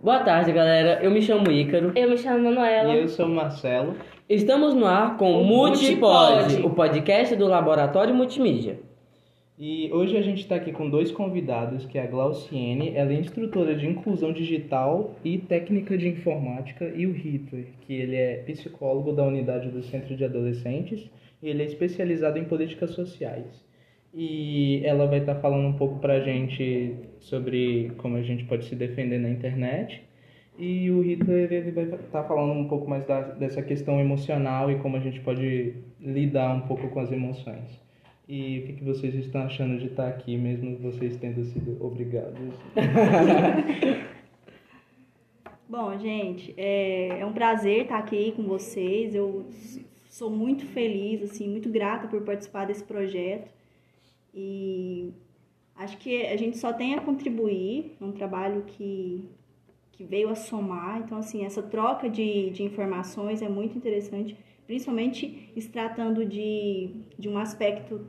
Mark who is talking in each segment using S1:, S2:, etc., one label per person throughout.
S1: Boa tarde, galera. Eu me chamo Ícaro.
S2: Eu me chamo Manuela.
S3: E eu sou Marcelo.
S1: Estamos no ar com o
S2: O
S1: Multipod,
S2: Multipod.
S1: o podcast do Laboratório Multimídia.
S3: E hoje a gente está aqui com dois convidados, que é a Glauciene, ela é instrutora de inclusão digital e técnica de informática, e o Hitler, que ele é psicólogo da unidade do Centro de Adolescentes, e ele é especializado em políticas sociais. E ela vai estar falando um pouco pra gente sobre como a gente pode se defender na internet. E o Hitler ele vai estar falando um pouco mais da, dessa questão emocional e como a gente pode lidar um pouco com as emoções. E o que, que vocês estão achando de estar aqui, mesmo vocês tendo sido obrigados?
S4: Bom, gente, é, é um prazer estar aqui com vocês. Eu sou muito feliz, assim, muito grata por participar desse projeto. E acho que a gente só tem a contribuir, é um trabalho que, que veio a somar. Então, assim, essa troca de, de informações é muito interessante, principalmente se tratando de, de um aspecto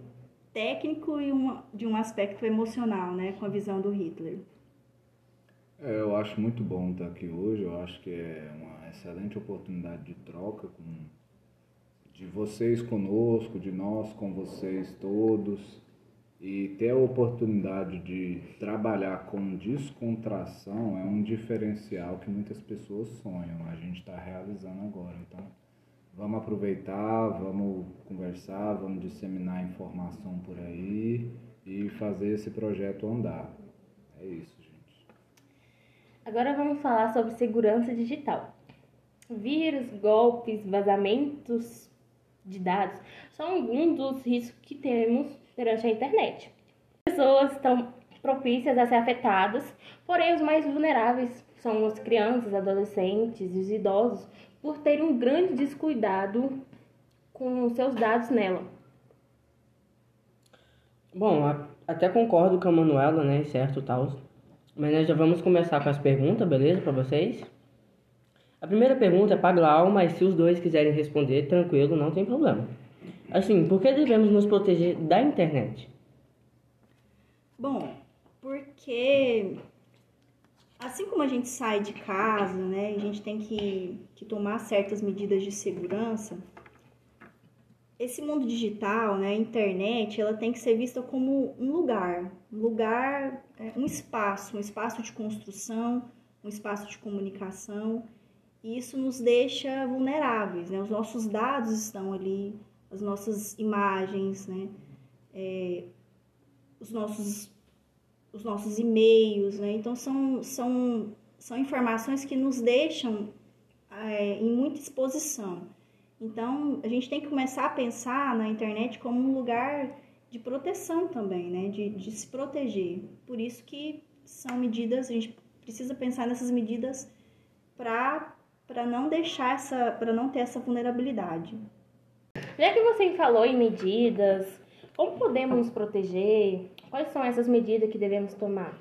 S4: técnico e uma, de um aspecto emocional, né, com a visão do Hitler.
S5: É, eu acho muito bom estar aqui hoje. Eu acho que é uma excelente oportunidade de troca com, de vocês conosco, de nós com vocês todos. E ter a oportunidade de trabalhar com descontração é um diferencial que muitas pessoas sonham. A gente está realizando agora. Então, vamos aproveitar, vamos conversar, vamos disseminar informação por aí e fazer esse projeto andar. É isso, gente.
S2: Agora vamos falar sobre segurança digital. Vírus, golpes, vazamentos de dados são alguns dos riscos que temos perante a internet. As pessoas estão propícias a ser afetadas, porém os mais vulneráveis são as crianças, adolescentes e os idosos por terem um grande descuidado com seus dados nela.
S1: Bom, até concordo com a Manuela, né? Certo, tal. Mas nós já vamos começar com as perguntas, beleza? Pra vocês. A primeira pergunta é pra Glau, mas se os dois quiserem responder, tranquilo, não tem problema. Assim, por que devemos nos proteger da internet?
S4: Bom, porque assim como a gente sai de casa, né, a gente tem que, que tomar certas medidas de segurança, esse mundo digital, né, a internet, ela tem que ser vista como um lugar, um lugar, é, um espaço, um espaço de construção, um espaço de comunicação, e isso nos deixa vulneráveis, né, os nossos dados estão ali, as nossas imagens, né, é, os nossos os nossos e-mails, né? Então são, são, são informações que nos deixam é, em muita exposição. Então a gente tem que começar a pensar na internet como um lugar de proteção também, né? De, de se proteger. Por isso que são medidas, a gente precisa pensar nessas medidas para não deixar essa, para não ter essa vulnerabilidade.
S2: Já que você falou em medidas, como podemos nos proteger? Quais são essas medidas que devemos tomar?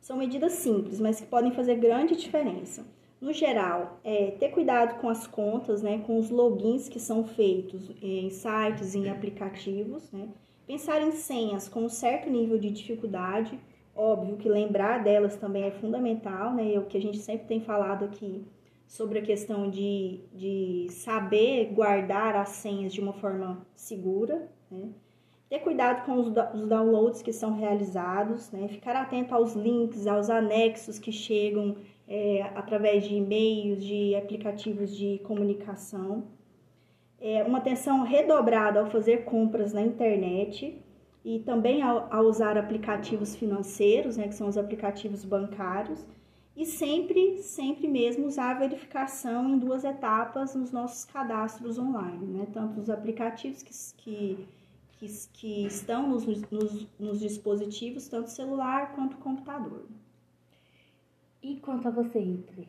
S4: São medidas simples, mas que podem fazer grande diferença. No geral, é ter cuidado com as contas, né, com os logins que são feitos em sites, em aplicativos, né? Pensar em senhas com um certo nível de dificuldade. Óbvio que lembrar delas também é fundamental, né? É o que a gente sempre tem falado aqui sobre a questão de, de saber guardar as senhas de uma forma segura, né? Ter cuidado com os, os downloads que são realizados, né? Ficar atento aos links, aos anexos que chegam é, através de e-mails, de aplicativos de comunicação. É, uma atenção redobrada ao fazer compras na internet e também ao, ao usar aplicativos financeiros, né? Que são os aplicativos bancários. E sempre, sempre mesmo usar a verificação em duas etapas nos nossos cadastros online, né? Tanto os aplicativos que, que que, que estão nos, nos, nos dispositivos, tanto celular quanto computador.
S2: E quanto a você, Hitler?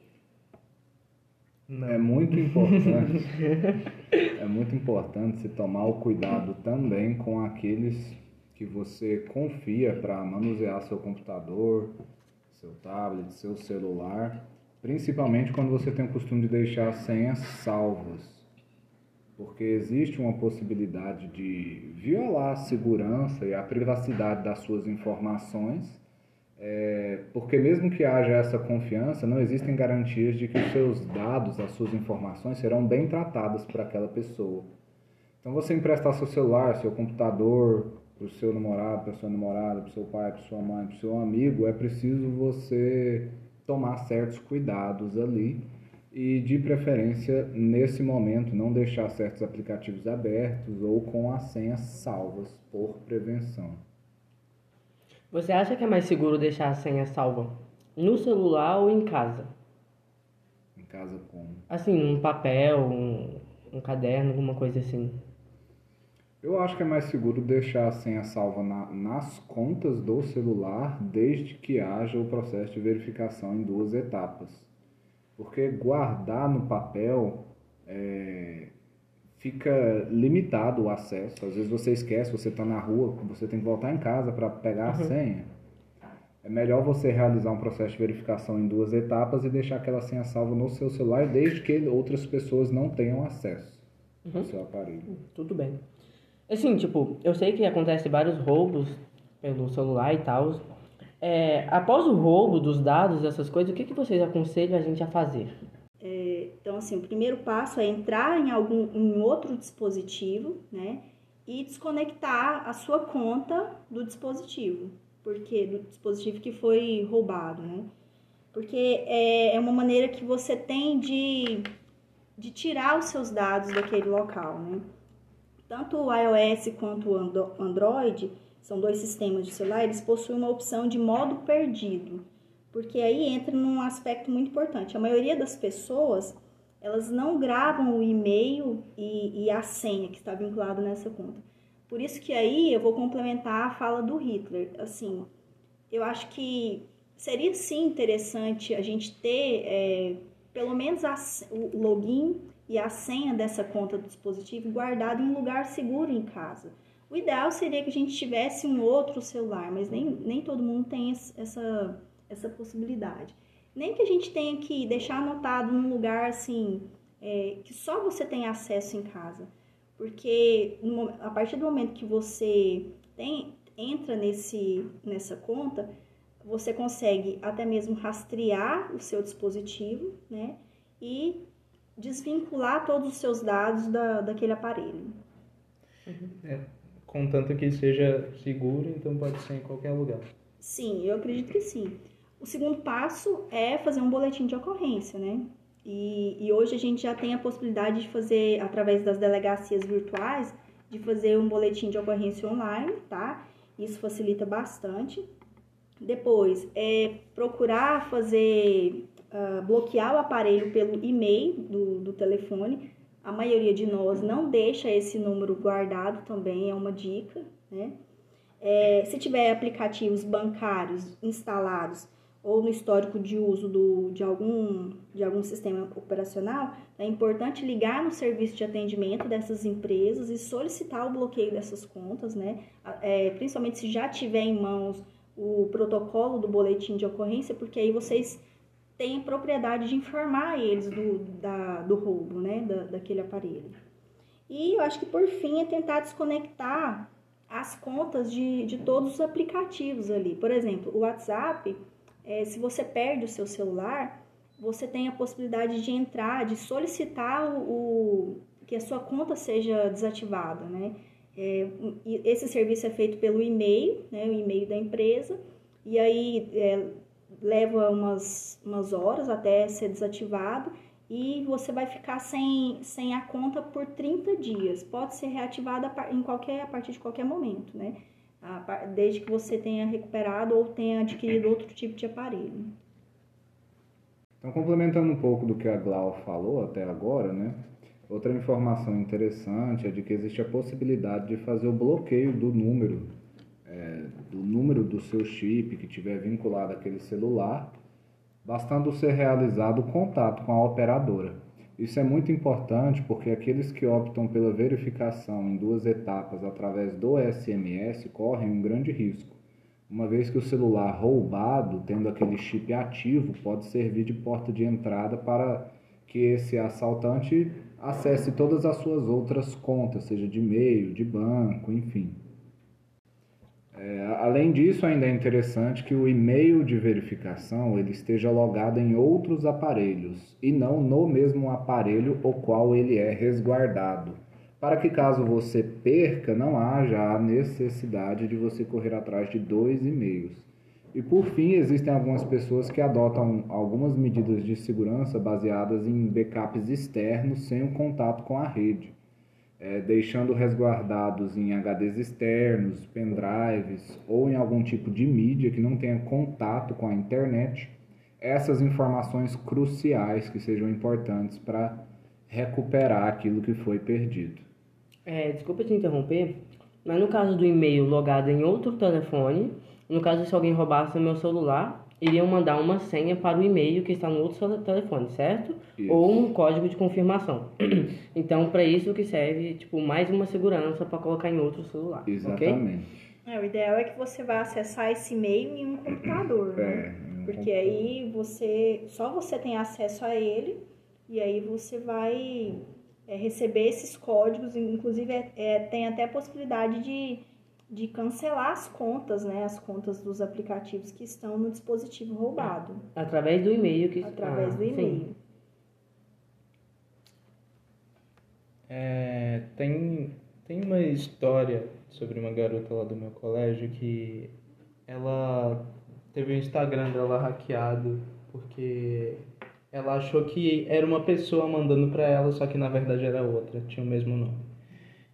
S5: É muito importante. é muito importante se tomar o cuidado também com aqueles que você confia para manusear seu computador, seu tablet, seu celular, principalmente quando você tem o costume de deixar senhas salvas. Porque existe uma possibilidade de violar a segurança e a privacidade das suas informações É, porque mesmo que haja essa confiança, não existem garantias de que os seus dados, as suas informações serão bem tratadas por aquela pessoa. Então você emprestar seu celular, seu computador para o seu namorado, para sua namorada, para o seu pai, para sua mãe, para o seu amigo, é preciso você tomar certos cuidados ali e de preferência nesse momento não deixar certos aplicativos abertos ou com as senhas salvas por prevenção.
S1: Você acha que é mais seguro deixar a senha salva no celular ou em casa?
S5: Em casa como?
S1: Assim, um papel, um, um caderno, alguma coisa assim.
S5: Eu acho que é mais seguro deixar a senha salva na, nas contas do celular, desde que haja o processo de verificação em duas etapas. Porque guardar no papel é, fica limitado o acesso. Às vezes você esquece, você está na rua, você tem que voltar em casa para pegar a uhum. senha. É melhor você realizar um processo de verificação em duas etapas e deixar aquela senha salva no seu celular, desde que outras pessoas não tenham acesso uhum. ao seu aparelho.
S1: Tudo bem. Assim, tipo, eu sei que acontece vários roubos pelo celular e tal. É, após o roubo dos dados, essas coisas, o que, que vocês aconselham a gente a fazer?
S4: É, então, assim, o primeiro passo é entrar em algum em outro dispositivo, né? E desconectar a sua conta do dispositivo, porque do dispositivo que foi roubado, né? Porque é, é uma maneira que você tem de, de tirar os seus dados daquele local, né? Tanto o iOS quanto o Android, são dois sistemas de celular, eles possuem uma opção de modo perdido, porque aí entra num aspecto muito importante. A maioria das pessoas, elas não gravam o e-mail e, e a senha que está vinculado nessa conta. Por isso que aí eu vou complementar a fala do Hitler. Assim, eu acho que seria sim interessante a gente ter é, pelo menos a, o login e a senha dessa conta do dispositivo guardado em um lugar seguro em casa. O ideal seria que a gente tivesse um outro celular, mas nem, nem todo mundo tem essa, essa possibilidade. Nem que a gente tenha que deixar anotado num lugar assim, é, que só você tem acesso em casa. Porque no, a partir do momento que você tem, entra nesse, nessa conta, você consegue até mesmo rastrear o seu dispositivo, né? E desvincular todos os seus dados da, daquele aparelho.
S3: É, contanto que seja seguro, então pode ser em qualquer lugar.
S4: Sim, eu acredito que sim. O segundo passo é fazer um boletim de ocorrência, né? E, e hoje a gente já tem a possibilidade de fazer, através das delegacias virtuais, de fazer um boletim de ocorrência online, tá? Isso facilita bastante. Depois, é procurar fazer uh, bloquear o aparelho pelo e-mail do, do telefone. A maioria de nós não deixa esse número guardado também, é uma dica, né? É, se tiver aplicativos bancários instalados ou no histórico de uso do, de, algum, de algum sistema operacional, é importante ligar no serviço de atendimento dessas empresas e solicitar o bloqueio dessas contas, né? É, principalmente se já tiver em mãos o protocolo do boletim de ocorrência, porque aí vocês tem propriedade de informar eles do, da, do roubo, né, da, daquele aparelho. E eu acho que por fim é tentar desconectar as contas de, de todos os aplicativos ali. Por exemplo, o WhatsApp, é, se você perde o seu celular, você tem a possibilidade de entrar, de solicitar o, o que a sua conta seja desativada, né? É, esse serviço é feito pelo e-mail, né, o e-mail da empresa, e aí é, leva umas, umas horas até ser desativado e você vai ficar sem, sem a conta por 30 dias. Pode ser reativada em qualquer, a partir de qualquer momento, né? Desde que você tenha recuperado ou tenha adquirido outro tipo de aparelho.
S5: Então, complementando um pouco do que a Glau falou até agora, né? Outra informação interessante é de que existe a possibilidade de fazer o bloqueio do número é, do número do seu chip que tiver vinculado àquele celular, bastando ser realizado o contato com a operadora. Isso é muito importante porque aqueles que optam pela verificação em duas etapas através do SMS correm um grande risco, uma vez que o celular roubado, tendo aquele chip ativo, pode servir de porta de entrada para que esse assaltante acesse todas as suas outras contas, seja de e-mail, de banco, enfim. É, além disso, ainda é interessante que o e-mail de verificação ele esteja logado em outros aparelhos e não no mesmo aparelho o qual ele é resguardado, para que caso você perca, não haja a necessidade de você correr atrás de dois e-mails. E por fim, existem algumas pessoas que adotam algumas medidas de segurança baseadas em backups externos sem o contato com a rede é, deixando resguardados em HDs externos, pendrives ou em algum tipo de mídia que não tenha contato com a internet, essas informações cruciais que sejam importantes para recuperar aquilo que foi perdido.
S1: É, desculpa te interromper, mas no caso do e-mail logado em outro telefone, no caso se alguém roubasse o meu celular, iriam mandar uma senha para o e-mail que está no outro telefone, certo? Isso. Ou um código de confirmação. então, para isso que serve, tipo, mais uma segurança para colocar em outro celular.
S5: Exatamente.
S4: Okay? É, o ideal é que você vá acessar esse e-mail em um computador, né? É, um Porque computador. aí você só você tem acesso a ele e aí você vai é, receber esses códigos, inclusive é, é tem até a possibilidade de de cancelar as contas, né, as contas dos aplicativos que estão no dispositivo roubado.
S1: Através do e-mail que
S4: Através ah, do e-mail.
S3: É, tem, tem uma história sobre uma garota lá do meu colégio que ela teve o Instagram dela hackeado porque ela achou que era uma pessoa mandando para ela, só que na verdade era outra, tinha o mesmo nome.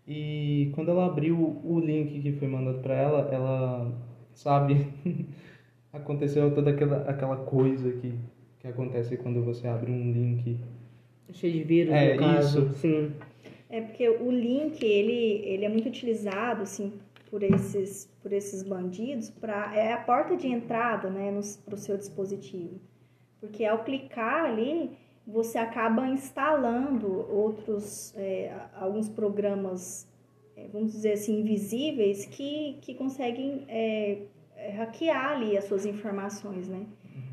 S3: E quando ela abriu o link que foi mandado para ela, ela sabe aconteceu toda aquela aquela coisa que que acontece quando você abre um link
S1: cheio de vírus,
S3: é,
S1: no caso.
S3: Isso.
S1: Sim.
S4: É porque o link ele ele é muito utilizado assim por esses por esses bandidos para é a porta de entrada, né, para o seu dispositivo. Porque ao clicar ali, você acaba instalando outros, é, alguns programas, é, vamos dizer assim, invisíveis que, que conseguem é, é hackear ali as suas informações, né?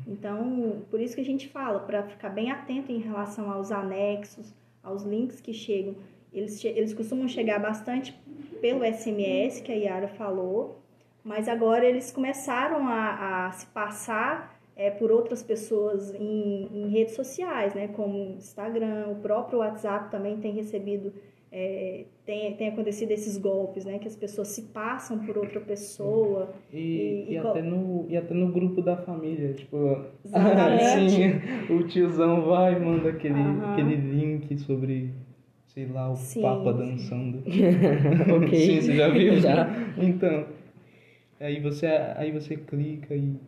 S4: Então, por isso que a gente fala, para ficar bem atento em relação aos anexos, aos links que chegam. Eles, eles costumam chegar bastante pelo SMS, que a Yara falou, mas agora eles começaram a, a se passar é, por outras pessoas em, em, redes sociais, né, como Instagram, o próprio WhatsApp também tem recebido, é, tem, tem acontecido esses golpes, né, que as pessoas se passam por outra pessoa.
S3: E, e, e, até, no, e até no grupo da família, tipo, assim, o tiozão vai e manda aquele, aquele link sobre sei lá, o sim, Papa dançando.
S1: ok.
S3: Sim, você já viu?
S1: Já.
S3: Então, aí você, aí você clica e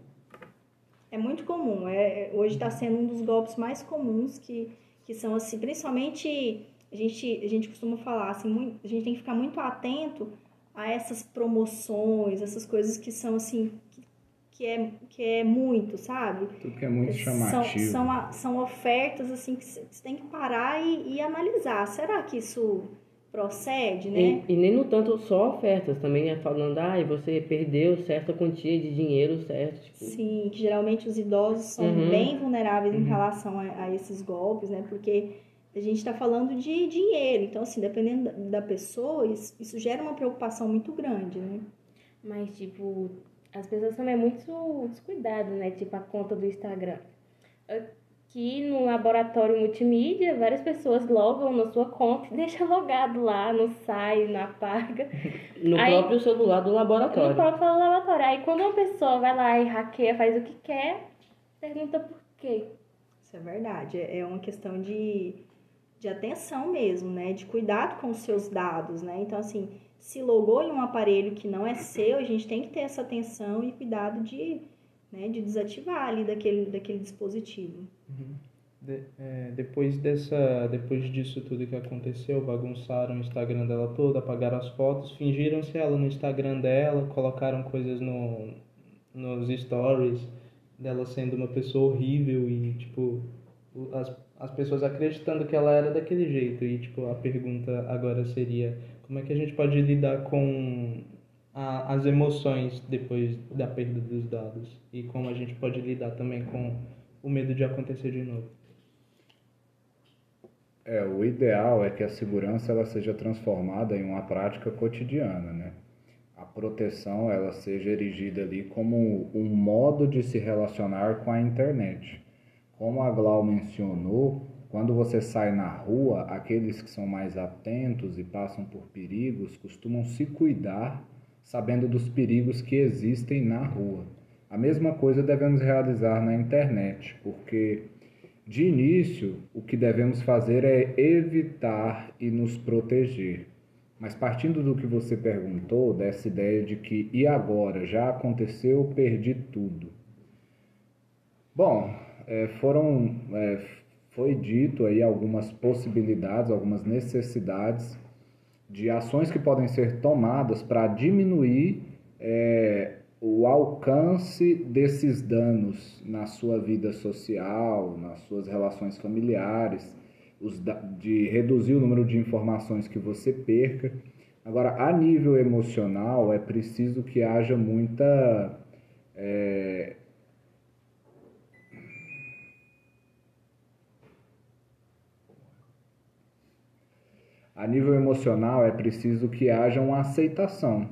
S4: é muito comum. É, é hoje está sendo um dos golpes mais comuns que, que são assim, principalmente a gente, a gente costuma falar assim, muito, a gente tem que ficar muito atento a essas promoções, essas coisas que são assim, que, que é, que é muito, sabe?
S5: Tudo que é muito chamativo.
S4: São, são, são ofertas assim que você tem que parar e, e analisar. Será que isso procede, né?
S1: E, e, nem no tanto só ofertas, também é falando, ah, e você perdeu certa quantia de dinheiro, certo? Tipo...
S4: Sim, que geralmente os idosos são uhum. bem vulneráveis uhum. em relação a, a, esses golpes, né? Porque a gente está falando de dinheiro, então assim, dependendo da, da pessoa, isso, isso, gera uma preocupação muito grande, né?
S2: Mas, tipo, as pessoas também é muito descuidado, né? Tipo, a conta do Instagram que no laboratório multimídia várias pessoas logam na sua conta e deixam logado lá, não sai, não apaga.
S1: No Aí, próprio celular do laboratório.
S2: No próprio laboratório. Aí quando uma pessoa vai lá e hackeia, faz o que quer, pergunta por quê.
S4: Isso é verdade. É uma questão de, de atenção mesmo, né? De cuidado com os seus dados, né? Então, assim, se logou em um aparelho que não é seu, a gente tem que ter essa atenção e cuidado de né, de desativar ali daquele, daquele dispositivo.
S3: Uhum. De, é, depois, dessa, depois disso tudo que aconteceu, bagunçaram o Instagram dela toda, apagaram as fotos, fingiram-se ela no Instagram dela, colocaram coisas no, nos stories dela sendo uma pessoa horrível e, tipo, as, as pessoas acreditando que ela era daquele jeito. E, tipo, a pergunta agora seria como é que a gente pode lidar com a, as emoções depois da perda dos dados e como a gente pode lidar também com o medo de acontecer de novo.
S5: É, o ideal é que a segurança ela seja transformada em uma prática cotidiana, né? a proteção ela seja erigida ali como um modo de se relacionar com a internet. Como a Glau mencionou, quando você sai na rua, aqueles que são mais atentos e passam por perigos costumam se cuidar sabendo dos perigos que existem na rua. A mesma coisa devemos realizar na internet, porque de início o que devemos fazer é evitar e nos proteger. Mas partindo do que você perguntou, dessa ideia de que e agora já aconteceu, perdi tudo. Bom, é, foram é, foi dito aí algumas possibilidades, algumas necessidades de ações que podem ser tomadas para diminuir é, o alcance desses danos na sua vida social, nas suas relações familiares, os, de reduzir o número de informações que você perca. Agora, a nível emocional, é preciso que haja muita. É, A nível emocional, é preciso que haja uma aceitação.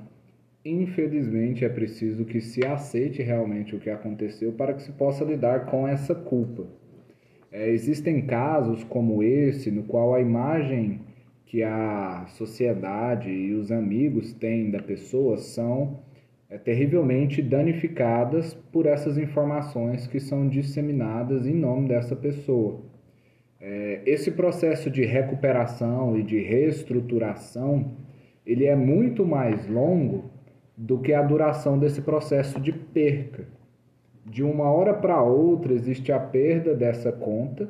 S5: Infelizmente, é preciso que se aceite realmente o que aconteceu para que se possa lidar com essa culpa. É, existem casos como esse, no qual a imagem que a sociedade e os amigos têm da pessoa são é, terrivelmente danificadas por essas informações que são disseminadas em nome dessa pessoa. É, esse processo de recuperação e de reestruturação, ele é muito mais longo do que a duração desse processo de perca. De uma hora para outra existe a perda dessa conta,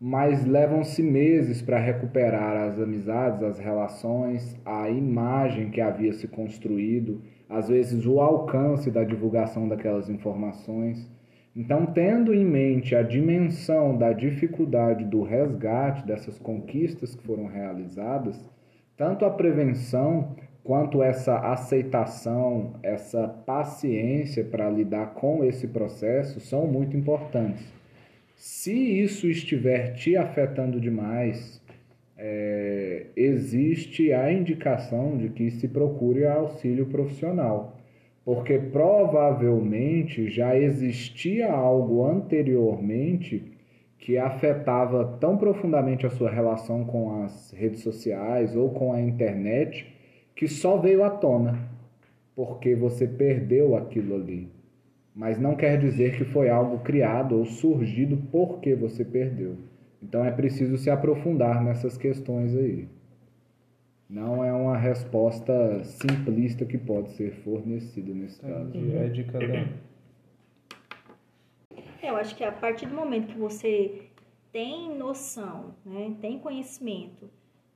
S5: mas levam-se meses para recuperar as amizades, as relações, a imagem que havia se construído, às vezes o alcance da divulgação daquelas informações. Então, tendo em mente a dimensão da dificuldade do resgate dessas conquistas que foram realizadas, tanto a prevenção quanto essa aceitação, essa paciência para lidar com esse processo são muito importantes. Se isso estiver te afetando demais, é, existe a indicação de que se procure auxílio profissional porque provavelmente já existia algo anteriormente que afetava tão profundamente a sua relação com as redes sociais ou com a internet que só veio à tona porque você perdeu aquilo ali. Mas não quer dizer que foi algo criado ou surgido porque você perdeu. Então é preciso se aprofundar nessas questões aí. Não é uma resposta simplista que pode ser fornecida nesse caso.
S3: É de cada.
S4: Eu acho que a partir do momento que você tem noção, né, tem conhecimento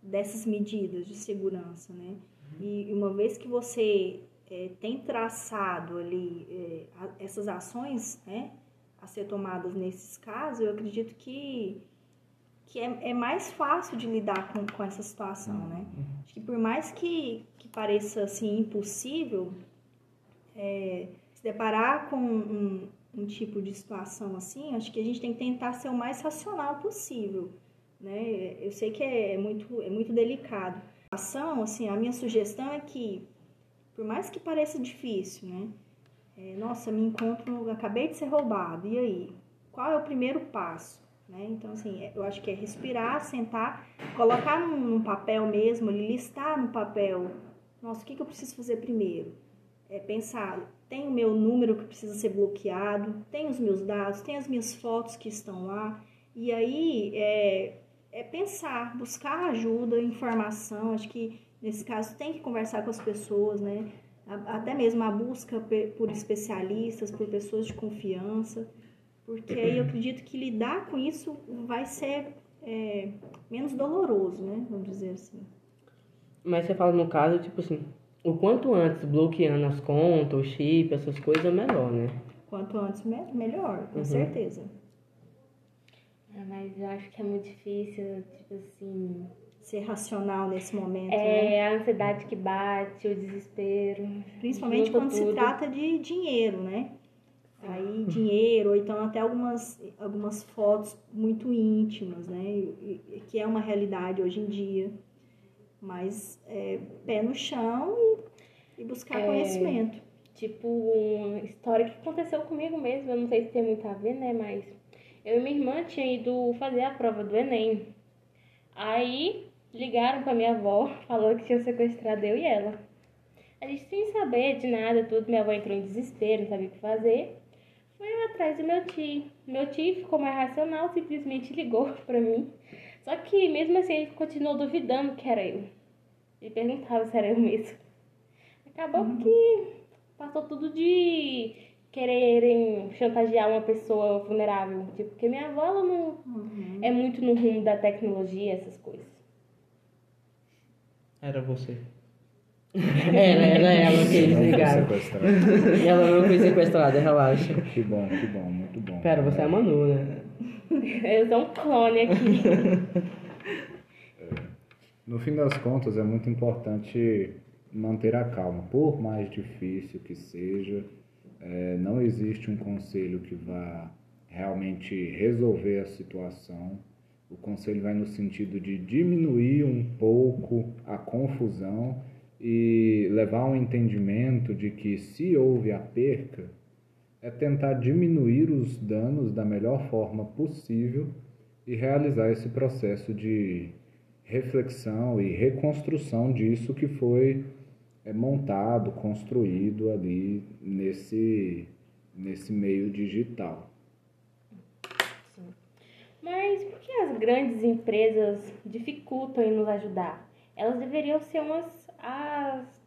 S4: dessas medidas de segurança, né, e uma vez que você é, tem traçado ali é, essas ações, né, a ser tomadas nesses casos, eu acredito que que é, é mais fácil de lidar com, com essa situação, né? Acho que por mais que, que pareça assim impossível é, se deparar com um, um tipo de situação assim, acho que a gente tem que tentar ser o mais racional possível, né? Eu sei que é, é muito é muito delicado. A ação, assim, a minha sugestão é que por mais que pareça difícil, né? É, nossa, me encontro, acabei de ser roubado, e aí? Qual é o primeiro passo? Né? Então, assim, é, eu acho que é respirar, sentar, colocar num, num papel mesmo, listar no papel, nossa, o que, que eu preciso fazer primeiro? É pensar, tem o meu número que precisa ser bloqueado, tem os meus dados, tem as minhas fotos que estão lá, e aí é, é pensar, buscar ajuda, informação, acho que nesse caso tem que conversar com as pessoas, né? Até mesmo a busca por especialistas, por pessoas de confiança, porque aí eu acredito que lidar com isso vai ser é, menos doloroso, né? Vamos dizer assim.
S1: Mas você fala no caso, tipo assim, o quanto antes bloqueando as contas, o chip, essas coisas, é melhor, né?
S4: Quanto antes, me melhor, com uhum. certeza.
S2: É, mas eu acho que é muito difícil, tipo assim.
S4: Ser racional nesse momento.
S2: É,
S4: né?
S2: a ansiedade que bate, o desespero.
S4: Principalmente quando tudo. se trata de dinheiro, né? Aí dinheiro, ou então até algumas, algumas fotos muito íntimas, né? Que é uma realidade hoje em dia. Mas é, pé no chão e, E buscar
S2: É.
S4: conhecimento.
S2: Tipo, uma história que aconteceu comigo mesmo. Eu não sei se tem muito a ver, né? Mas eu e minha irmã tinha ido fazer a prova do Enem. Aí ligaram pra minha avó, falando que tinham sequestrado eu e ela. A gente sem saber de nada, tudo. Minha avó entrou em desespero, não sabia o que fazer. Foi atrás do meu tio. Meu tio ficou mais racional, simplesmente ligou pra mim. Só que mesmo assim ele continuou duvidando que era eu. Ele perguntava se era eu mesmo. Acabou que passou tudo de quererem chantagear uma pessoa vulnerável. Tipo, porque minha avó ela não é muito no rumo da tecnologia, essas coisas.
S3: Era você.
S1: Era, era ela que eles
S5: Não foi
S1: ligaram. Ela não foi sequestrada, relaxa.
S5: Que bom, que bom, muito bom.
S1: Pera, você é a Manu, né?
S2: Eu sou um clone aqui.
S5: No fim das contas, é muito importante manter a calma, por mais difícil que seja. é, não existe um conselho que vá realmente resolver a situação. O conselho vai no sentido de diminuir um pouco a confusão e levar um entendimento de que se houve a perca, é tentar diminuir os danos da melhor forma possível e realizar esse processo de reflexão e reconstrução disso que foi é, montado, construído ali nesse, nesse meio digital.
S2: Mas por que as grandes empresas dificultam em nos ajudar? Elas deveriam ser umas as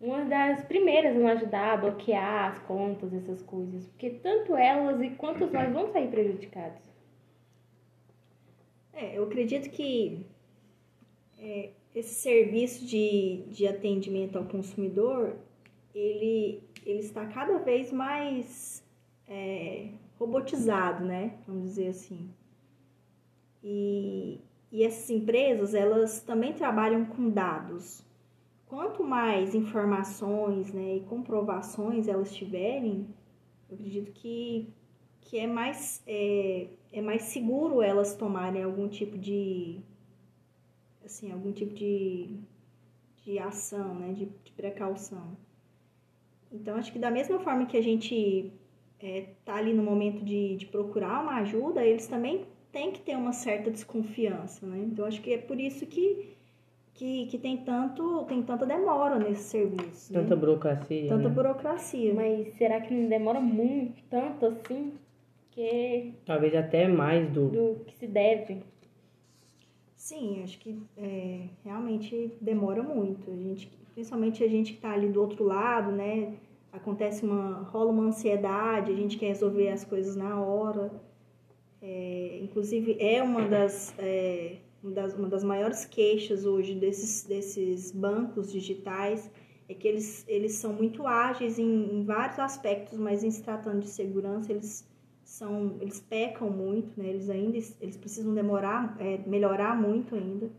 S2: uma das primeiras a nos ajudar a bloquear as contas, essas coisas. Porque tanto elas e quanto nós vamos sair prejudicados.
S4: É, eu acredito que é, esse serviço de, de atendimento ao consumidor, ele, ele está cada vez mais é, robotizado, né? Vamos dizer assim. E, e essas empresas, elas também trabalham com dados. Quanto mais informações né, e comprovações elas tiverem, eu acredito que, que é, mais, é, é mais seguro elas tomarem algum tipo de assim, algum tipo de, de ação, né, de, de precaução. Então, acho que da mesma forma que a gente está ali no momento de, de procurar uma ajuda, eles também têm que ter uma certa desconfiança, né? Então, acho que é por isso que, que, que tem, tanto, tem tanta demora nesse serviço.
S1: Tanta
S4: né?
S1: burocracia.
S4: Tanta
S1: né?
S4: burocracia.
S2: Mas será que não demora muito, tanto assim? Que
S1: Talvez até mais do.
S2: do que se deve?
S4: Sim, acho que é, realmente demora muito. A gente, principalmente a gente que está ali do outro lado, né? Acontece uma. rola uma ansiedade, a gente quer resolver as coisas na hora. É, inclusive, é uma das, é, das, uma das maiores queixas hoje desses, desses bancos digitais, é que eles, eles são muito ágeis em, em vários aspectos, mas em se tratando de segurança, eles são eles pecam muito, né? Eles ainda eles precisam demorar, é, melhorar muito ainda.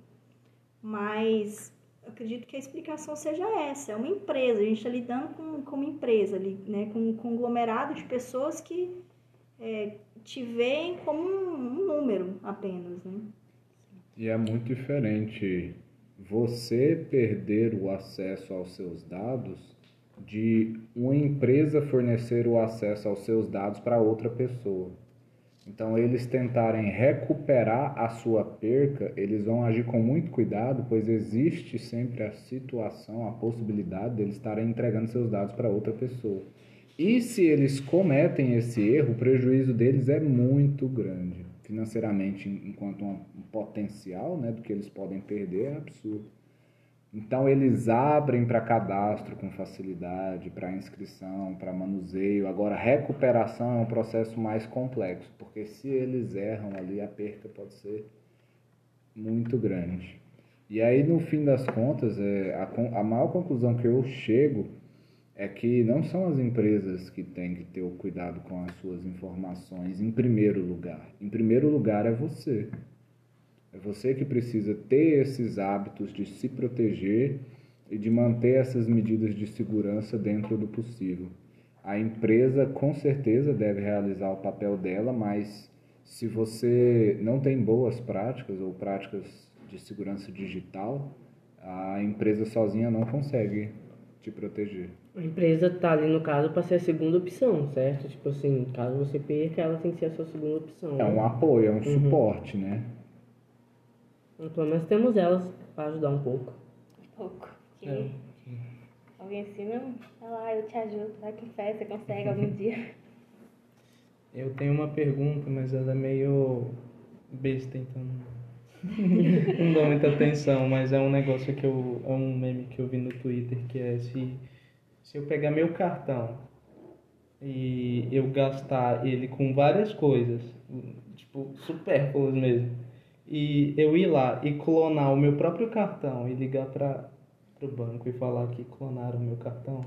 S4: Mas acredito que a explicação seja essa. É uma empresa, a gente está lidando com, com uma empresa né? Com um conglomerado de pessoas que é, te veem como um, número apenas, né?
S5: E é muito diferente você perder o acesso aos seus dados de uma empresa fornecer o acesso aos seus dados para outra pessoa. Então, eles tentarem recuperar a sua perca, eles vão agir com muito cuidado, pois existe sempre a situação, a possibilidade deles estarem entregando seus dados para outra pessoa. E se eles cometem esse erro, o prejuízo deles é muito grande. Financeiramente, enquanto um potencial né, do que eles podem perder, é absurdo. Então eles abrem para cadastro com facilidade, para inscrição, para manuseio. Agora recuperação é um processo mais complexo, porque se eles erram ali a perca pode ser muito grande. E aí no fim das contas, é, a, a maior conclusão que eu chego é que não são as empresas que têm que ter o cuidado com as suas informações em primeiro lugar. Em primeiro lugar é você. É você que precisa ter esses hábitos de se proteger e de manter essas medidas de segurança dentro do possível. A empresa com certeza deve realizar o papel dela, mas se você não tem boas práticas ou práticas de segurança digital, a empresa sozinha não consegue te proteger.
S1: A empresa tá ali no caso para ser a segunda opção, certo? Tipo assim, caso você perca, ela tem que ser a sua segunda opção.
S5: É um apoio, é um suporte, né?
S1: Então, Pelo menos temos elas para ajudar um pouco.
S2: Pouco. Que
S3: É.
S2: Alguém ensina, vai lá, eu te ajudo, vai com fé, você consegue algum dia.
S3: Eu tenho uma pergunta, mas ela é meio besta, então não dou muita atenção, mas é um negócio que eu. É um meme que eu vi no Twitter que é se, se eu pegar meu cartão e eu gastar ele com várias coisas, tipo, supérfluas mesmo, e eu ir lá e clonar o meu próprio cartão e ligar para o banco e falar que clonaram o meu cartão.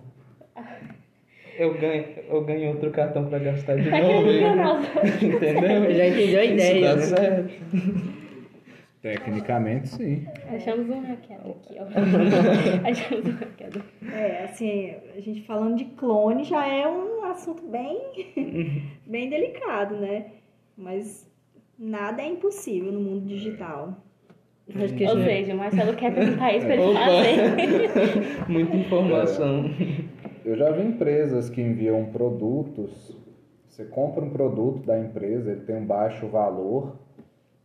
S3: Eu ganho, eu ganho outro cartão para gastar de novo. Entendeu?
S1: Já entendeu a
S3: Isso
S1: ideia,
S3: dá
S1: né?
S3: certo.
S5: Tecnicamente, sim.
S2: Achamos um hackeado aqui, ó. Achamos um hackeado.
S4: É, assim, a gente falando de clone já é um assunto bem, bem delicado, né? Mas nada é impossível no mundo digital.
S1: Acho que
S2: Ou
S1: é-
S2: seja, o Marcelo quer perguntar isso pra ele fazer.
S3: Muita informação.
S5: Eu já vi empresas que enviam produtos. Você compra um produto da empresa, ele tem um baixo valor,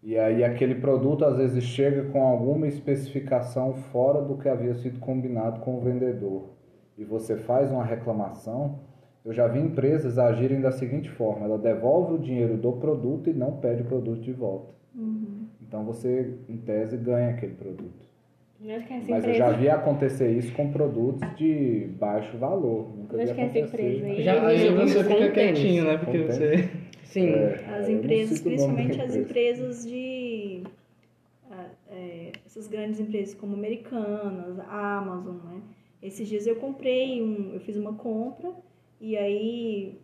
S5: e aí aquele produto às vezes chega com alguma especificação fora do que havia sido combinado com o vendedor. E você faz uma reclamação. Eu já vi empresas agirem da seguinte forma: ela devolve o dinheiro do produto e não pede o produto de volta. Então você, em tese, ganha aquele produto.
S2: Eu
S5: Mas eu
S2: empresa.
S5: já vi acontecer isso com produtos de baixo valor. Nunca
S2: Eu
S5: vi
S2: acho que essa
S5: acontecer.
S2: empresa aí.
S1: Já-
S3: Aí
S1: eu
S3: você fica quietinho, né? Porque você.
S1: Sim.
S5: É,
S4: As empresas, principalmente as
S5: empresa.
S4: empresas de. é, essas grandes empresas como Americanas, Amazon, né? Esses dias eu comprei um. Eu fiz uma compra e aí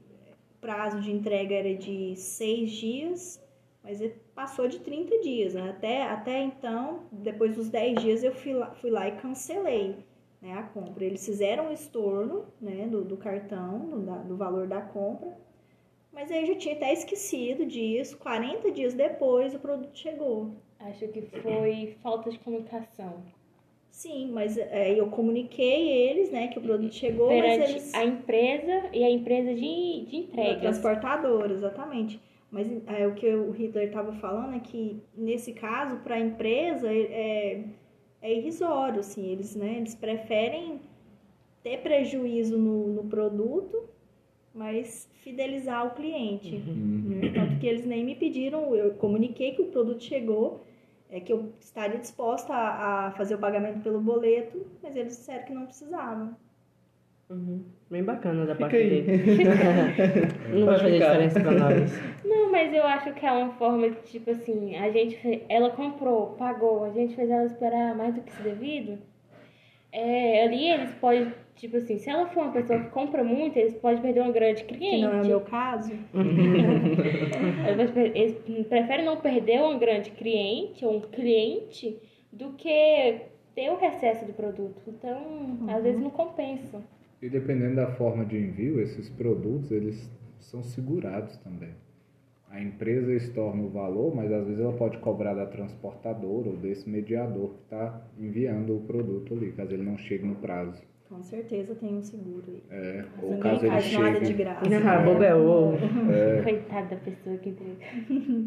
S4: o prazo de entrega era de seis dias, mas ele passou de 30 dias, né? Até, até então, depois dos 10 dias, eu fui lá, fui lá e cancelei né, a compra. Eles fizeram o estorno né, do, do cartão, do, da- do valor da compra, mas aí eu já tinha até esquecido disso. 40 dias depois o produto chegou.
S2: Acho que foi falta de comunicação.
S4: Sim, mas é, eu comuniquei eles, né, que o produto chegou, mas
S2: Perante
S4: eles...
S2: a empresa e a empresa de, de
S4: Da
S2: entregas.
S4: transportadora, exatamente. Mas é, o que o Hitler estava falando é que, nesse caso, para a empresa, é, é irrisório, assim, eles, né, eles preferem ter prejuízo no, no produto, mas fidelizar o cliente.
S5: Uhum.
S4: né? Tanto que eles nem me pediram, eu comuniquei que o produto chegou, é que eu estaria disposta a, a fazer o pagamento pelo boleto, mas eles disseram que não precisavam.
S1: Uhum. Bem bacana da
S3: Fica
S1: parte
S3: aí.
S1: dele. Não vai fazer diferença pra nós.
S2: Não, mas eu acho que é uma forma de, tipo assim, a gente, ela comprou, pagou, a gente fez ela esperar mais do que se devido. É, ali eles podem, tipo assim, se ela for uma pessoa que compra muito, eles podem perder uma grande cliente.
S4: Que não é o meu caso.
S2: Eles pre- Eles preferem não perder uma grande cliente ou um cliente do que ter o recesso do produto. Então, às vezes não compensa.
S5: E dependendo da forma de envio, esses produtos eles são segurados também. A empresa estorna o valor, mas às vezes ela pode cobrar da transportadora ou desse mediador que está enviando o produto ali, caso ele não chegue no prazo.
S4: Com certeza tem um seguro aí.
S5: É,
S4: Mas
S5: ou caso ele
S4: faz nada de
S5: chegue.
S4: graça.
S1: Ah, bobo é ovo.
S2: Coitada da pessoa que entrega.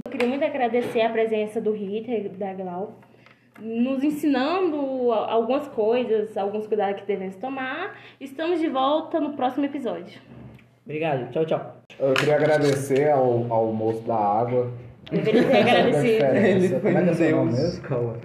S2: Eu queria muito agradecer a presença do Rita e da Glau, nos ensinando algumas coisas, alguns cuidados que devemos tomar. Estamos de volta no próximo episódio.
S1: Obrigado. Tchau, tchau.
S5: Eu queria agradecer ao, ao moço da água.
S2: Deveria ter
S5: Sabe a
S2: agradecido.
S5: diferença?
S3: Ele
S5: Como é que é seu nome mesmo?
S3: Calma.